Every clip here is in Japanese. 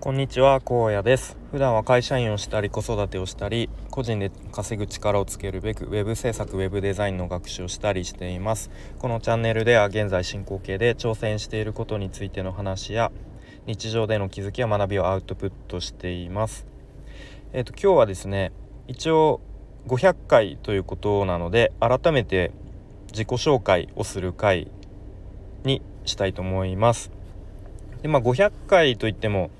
こんにちは荒野です。普段は会社員をしたり子育てをしたり個人で稼ぐ力をつけるべく web 制作 web デザインの学習をしたりしています。このチャンネルでは現在進行形で挑戦していることについての話や日常での気づきや学びをアウトプットしています。えっ、ー、と今日はですね一応500回ということなので改めて自己紹介をする回にしたいと思います。でまあ500回といっても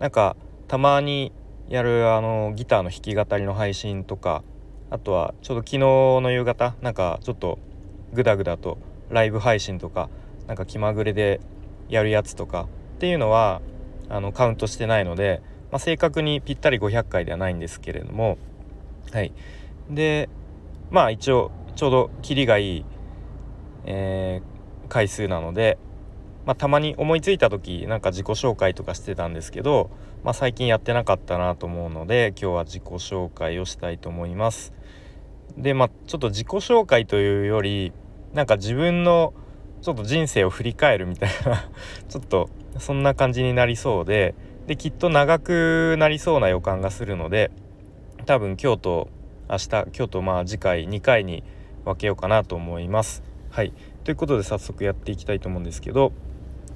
なんかたまにやるあのギターの弾き語りの配信とかあとはちょうど昨日の夕方なんかちょっとグダグダとライブ配信とかなんか気まぐれでやるやつとかっていうのはあのカウントしてないので、まあ、正確にぴったり500回ではないんですけれどもはい。でまあ一応ちょうどキリがいい、えー、回数なのでまあ、たまに思いついた時なんか自己紹介とかしてたんですけど、まあ、最近やってなかったなと思うので今日は自己紹介をしたいと思います。でまあちょっと自己紹介というよりなんか自分のちょっと人生を振り返るみたいな ちょっとそんな感じになりそうでできっと長くなりそうな予感がするので多分今日と明日今日とまあ次回2回に分けようかなと思います。はいということで早速やっていきたいと思うんですけど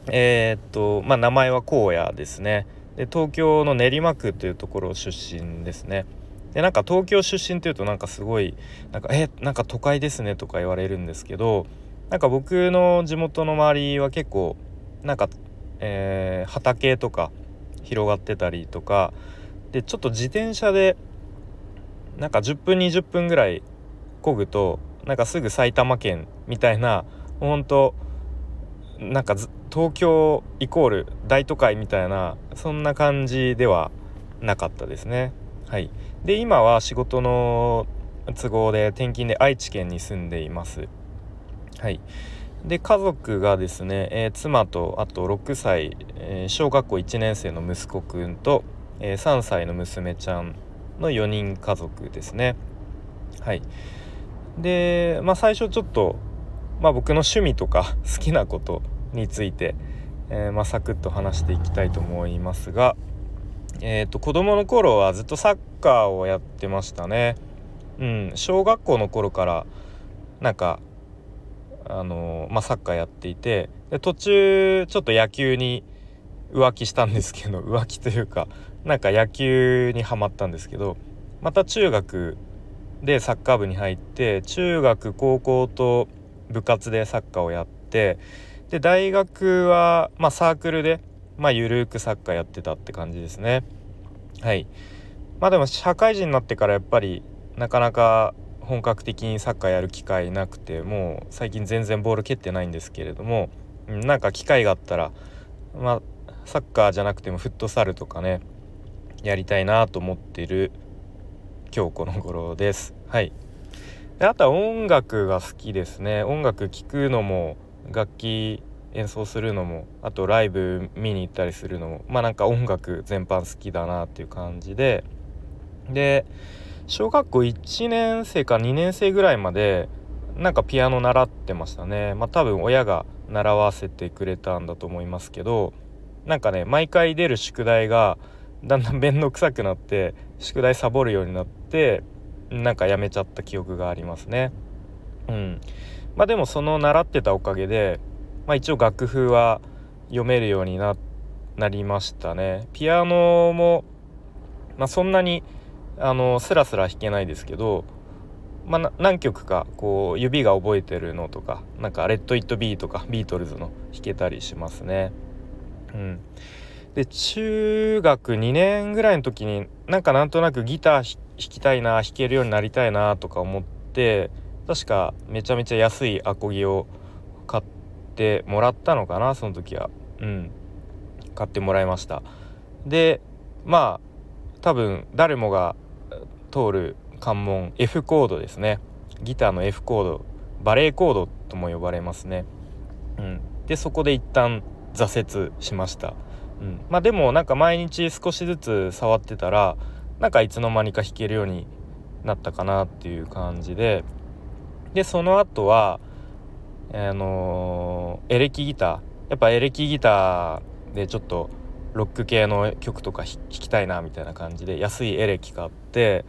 えー、っとまあ名前は荒野ですね。で東京の練馬区というところ出身ですね。でなんか東京出身っていうとなんかすごいなんかえなんか都会ですねとか言われるんですけどなんか僕の地元の周りは結構なんか、えー、畑とか広がってたりとかでちょっと自転車でなんか10分20分ぐらい漕ぐとなんかすぐ埼玉県みたいなほんとなんか東京イコール大都会みたいなそんな感じではなかったですね。はい、で今は仕事の都合で転勤で愛知県に住んでいます。はい、で家族がですね、えー、妻とあと6歳、えー、小学校1年生の息子くんと、えー、3歳の娘ちゃんの4人家族ですね。はい、で、まあ、最初ちょっと、まあ、僕の趣味とか好きなことについて、えー、まあ、サクッと話していきたいと思いますが、えーと、子供の頃はずっとサッカーをやってましたね。うん、小学校の頃からなんかあのー、まあ、サッカーやっていてで途中ちょっと野球に浮気したんですけど 浮気というかなんか野球にはまったんですけどまた中学でサッカー部に入って中学高校と部活でサッカーをやってで大学は、まあ、サークルで、まあ、ゆるくサッカーやってたって感じですね。はい。まあでも社会人になってからやっぱりなかなか本格的にサッカーやる機会なくてもう最近全然ボール蹴ってないんですけれどもなんか機会があったらまあサッカーじゃなくてもフットサルとかねやりたいなと思ってる今日この頃です。はい。であとは音楽が好きですね。音楽聴くのも楽器演奏するのもあとライブ見に行ったりするのもまあなんか音楽全般好きだなっていう感じで。で小学校1年生か2年生ぐらいまでなんかピアノ習ってましたね。まあ多分親が習わせてくれたんだと思いますけどなんかね毎回出る宿題がだんだん面倒くさくなって宿題サボるようになってなんかやめちゃった記憶がありますね。うん、まあでもその習ってたおかげで、まあ、一応楽譜は読めるようにななりましたね。ピアノも、まあ、そんなにあのスラスラ弾けないですけど、まあ、何曲かこう指が覚えてるのとかなんか「レッド・イット・ビー」とかビートルズの弾けたりしますね。うん、で中学2年ぐらいの時になんかなんとなくギター弾きたいな弾けるようになりたいなとか思って確かめちゃめちゃ安いアコギを買ってもらったのかなその時は。うん。買ってもらいました。でまあ多分誰もが通る関門 F コードですね。ギターの F コードバレーコードとも呼ばれますね。うん。でそこで一旦挫折しました。うん、まあでもなんか毎日少しずつ触ってたらなんかいつの間にか弾けるようになったかなっていう感じで。でその後はあのー、エレキギター。やっぱエレキギターでちょっとロック系の曲とか弾きたいなみたいな感じで安いエレキ買って。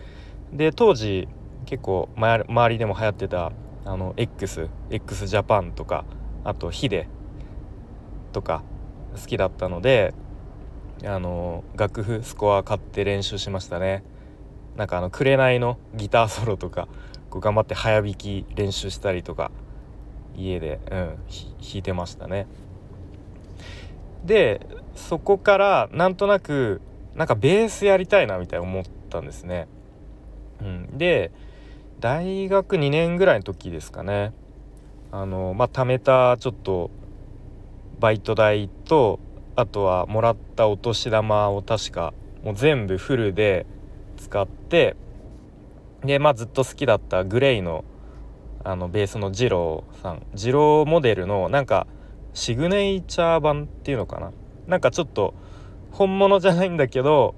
で当時結構周りでも流行ってたあの XX ジャパンとかあとヒデとか好きだったのであの楽譜スコア買って練習しましたね。なんかあの紅のギターソロとかこう頑張って早弾き練習したりとか家で、うん、弾いてましたね。でそこからなんとなくなんかベースやりたいなみたいな思ったんですね。うん、で大学2年ぐらいの時ですかね。あのまあ貯めたちょっとバイト代とあとはもらったお年玉を確かもう全部フルで使ってでまあずっと好きだったグレイのあのベースのジローさん。ジローモデルのなんかシグネイチャー版っていうのかな。なんかちょっと本物じゃないんだけど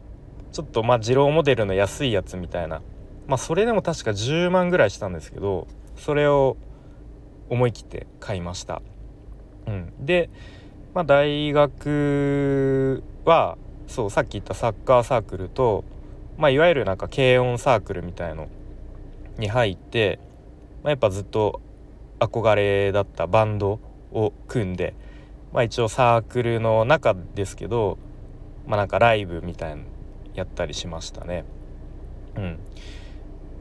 ちょっとまあ二郎モデルの安いやつみたいな。まあそれでも確か10万ぐらいしたんですけどそれを思い切って買いました。うん、で、まあ、大学はそうさっき言ったサッカーサークルと、まあ、いわゆるなんか軽音サークルみたいのに入って、まあ、やっぱずっと憧れだったバンドを組んでまあ一応サークルの中ですけどまあなんかライブみたいなやったりしましたね。うん。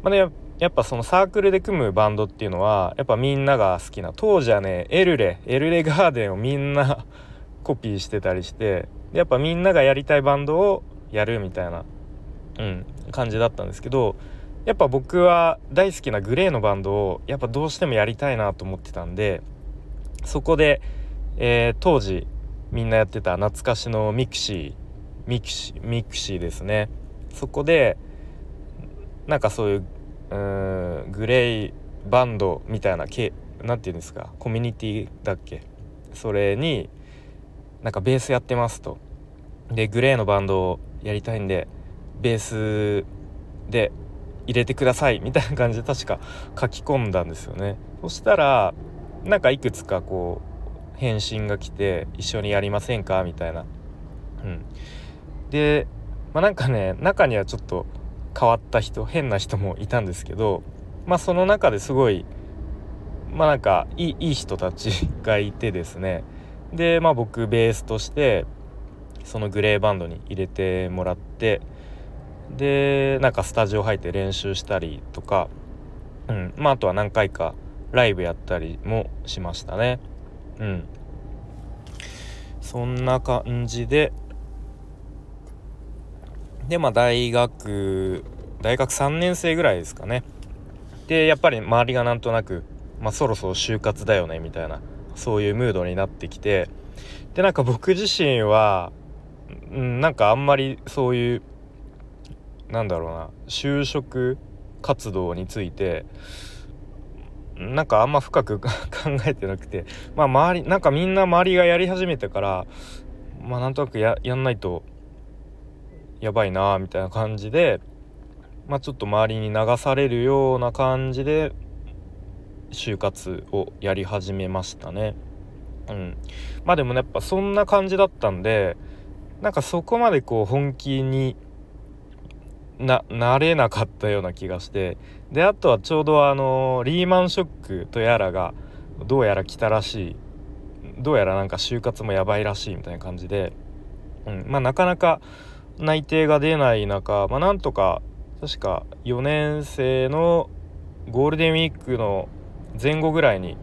まあねやっぱそのサークルで組むバンドっていうのはやっぱみんなが好きな当時はねエルレエルレガーデンをみんな コピーしてたりしてやっぱみんながやりたいバンドをやるみたいな、うん、感じだったんですけどやっぱ僕は大好きな GLAY のバンドをやっぱどうしてもやりたいなと思ってたんでそこでえー、当時みんなやってた懐かしの mixi mixi mixi ですね。そこでなんかそういううん GLAY バンドみたいなけなんていうんですかコミュニティだっけ？それになんかベースやってますと。でグレーのバンドをやりたいんでベースで入れてくださいみたいな感じで確か書き込んだんですよね。そしたらなんかいくつかこう返信が来て一緒にやりませんか？みたいな。うん、で、まあ、なんかね中にはちょっと変わった人変な人もいたんですけど、まあ、その中ですごいまあなんかいいいい人たち がいてですね。でまあ僕ベースとしてそのグレーバンドに入れてもらってでなんかスタジオ入って練習したりとか、うん。まあ、あとは何回かライブやったりもしましたね。うん。そんな感じででまあ大学大学3年生ぐらいですかね。でやっぱり周りがなんとなく、まあ、そろそろ就活だよねみたいなそういうムードになってきて。でなんか僕自身は、ん、なんかあんまりそういうなんだろうな就職活動についてなんかあんま深く 考えてなくてまあ周りなんかみんな周りがやり始めてからまあなんとなくややんないとやばいなみたいな感じでまあちょっと周りに流されるような感じで就活をやり始めましたね。うん、まあでもねやっぱそんな感じだったんでなんかそこまでこう本気にななれなかったような気がしてであとはちょうどあのリーマンショックとやらがどうやら来たらしいどうやらなんか就活もやばいらしいみたいな感じで、うん、まあなかなか内定が出ない中、まあ、なんとか確か4年生のゴールデンウィークの前後ぐらいに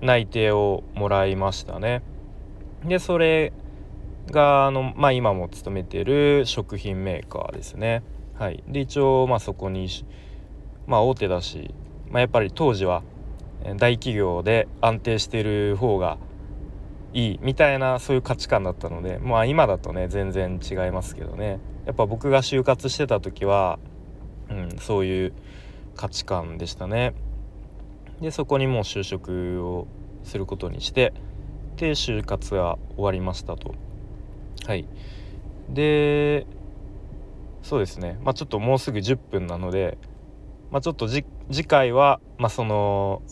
内定をもらいましたね。でそれがあの、まあ、今も勤めてる食品メーカーですね。はい、で一応まあそこに、まあ、大手だし、まあ、やっぱり当時は大企業で安定してる方がいいみたいなそういう価値観だったのでまあ今だとね全然違いますけどねやっぱ僕が就活してた時は、うん、そういう価値観でしたね。でそこにもう就職をすることにしてで就活が終わりましたと。はいでそうですねまあちょっともうすぐ10分なのでまあちょっと次回はまあその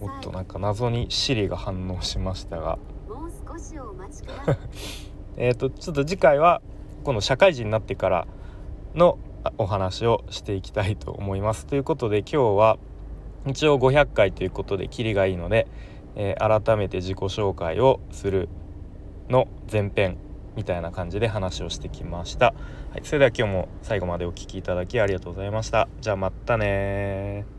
おっとなんか謎にシリが反応しましたが。えっとちょっと次回はこの社会人になってからのお話をしていきたいと思います。ということで今日は一応500回ということでキリがいいので、えー、改めて自己紹介をするの前編みたいな感じで話をしてきました、はい、それでは今日も最後までお聴きいただきありがとうございました。じゃあまたね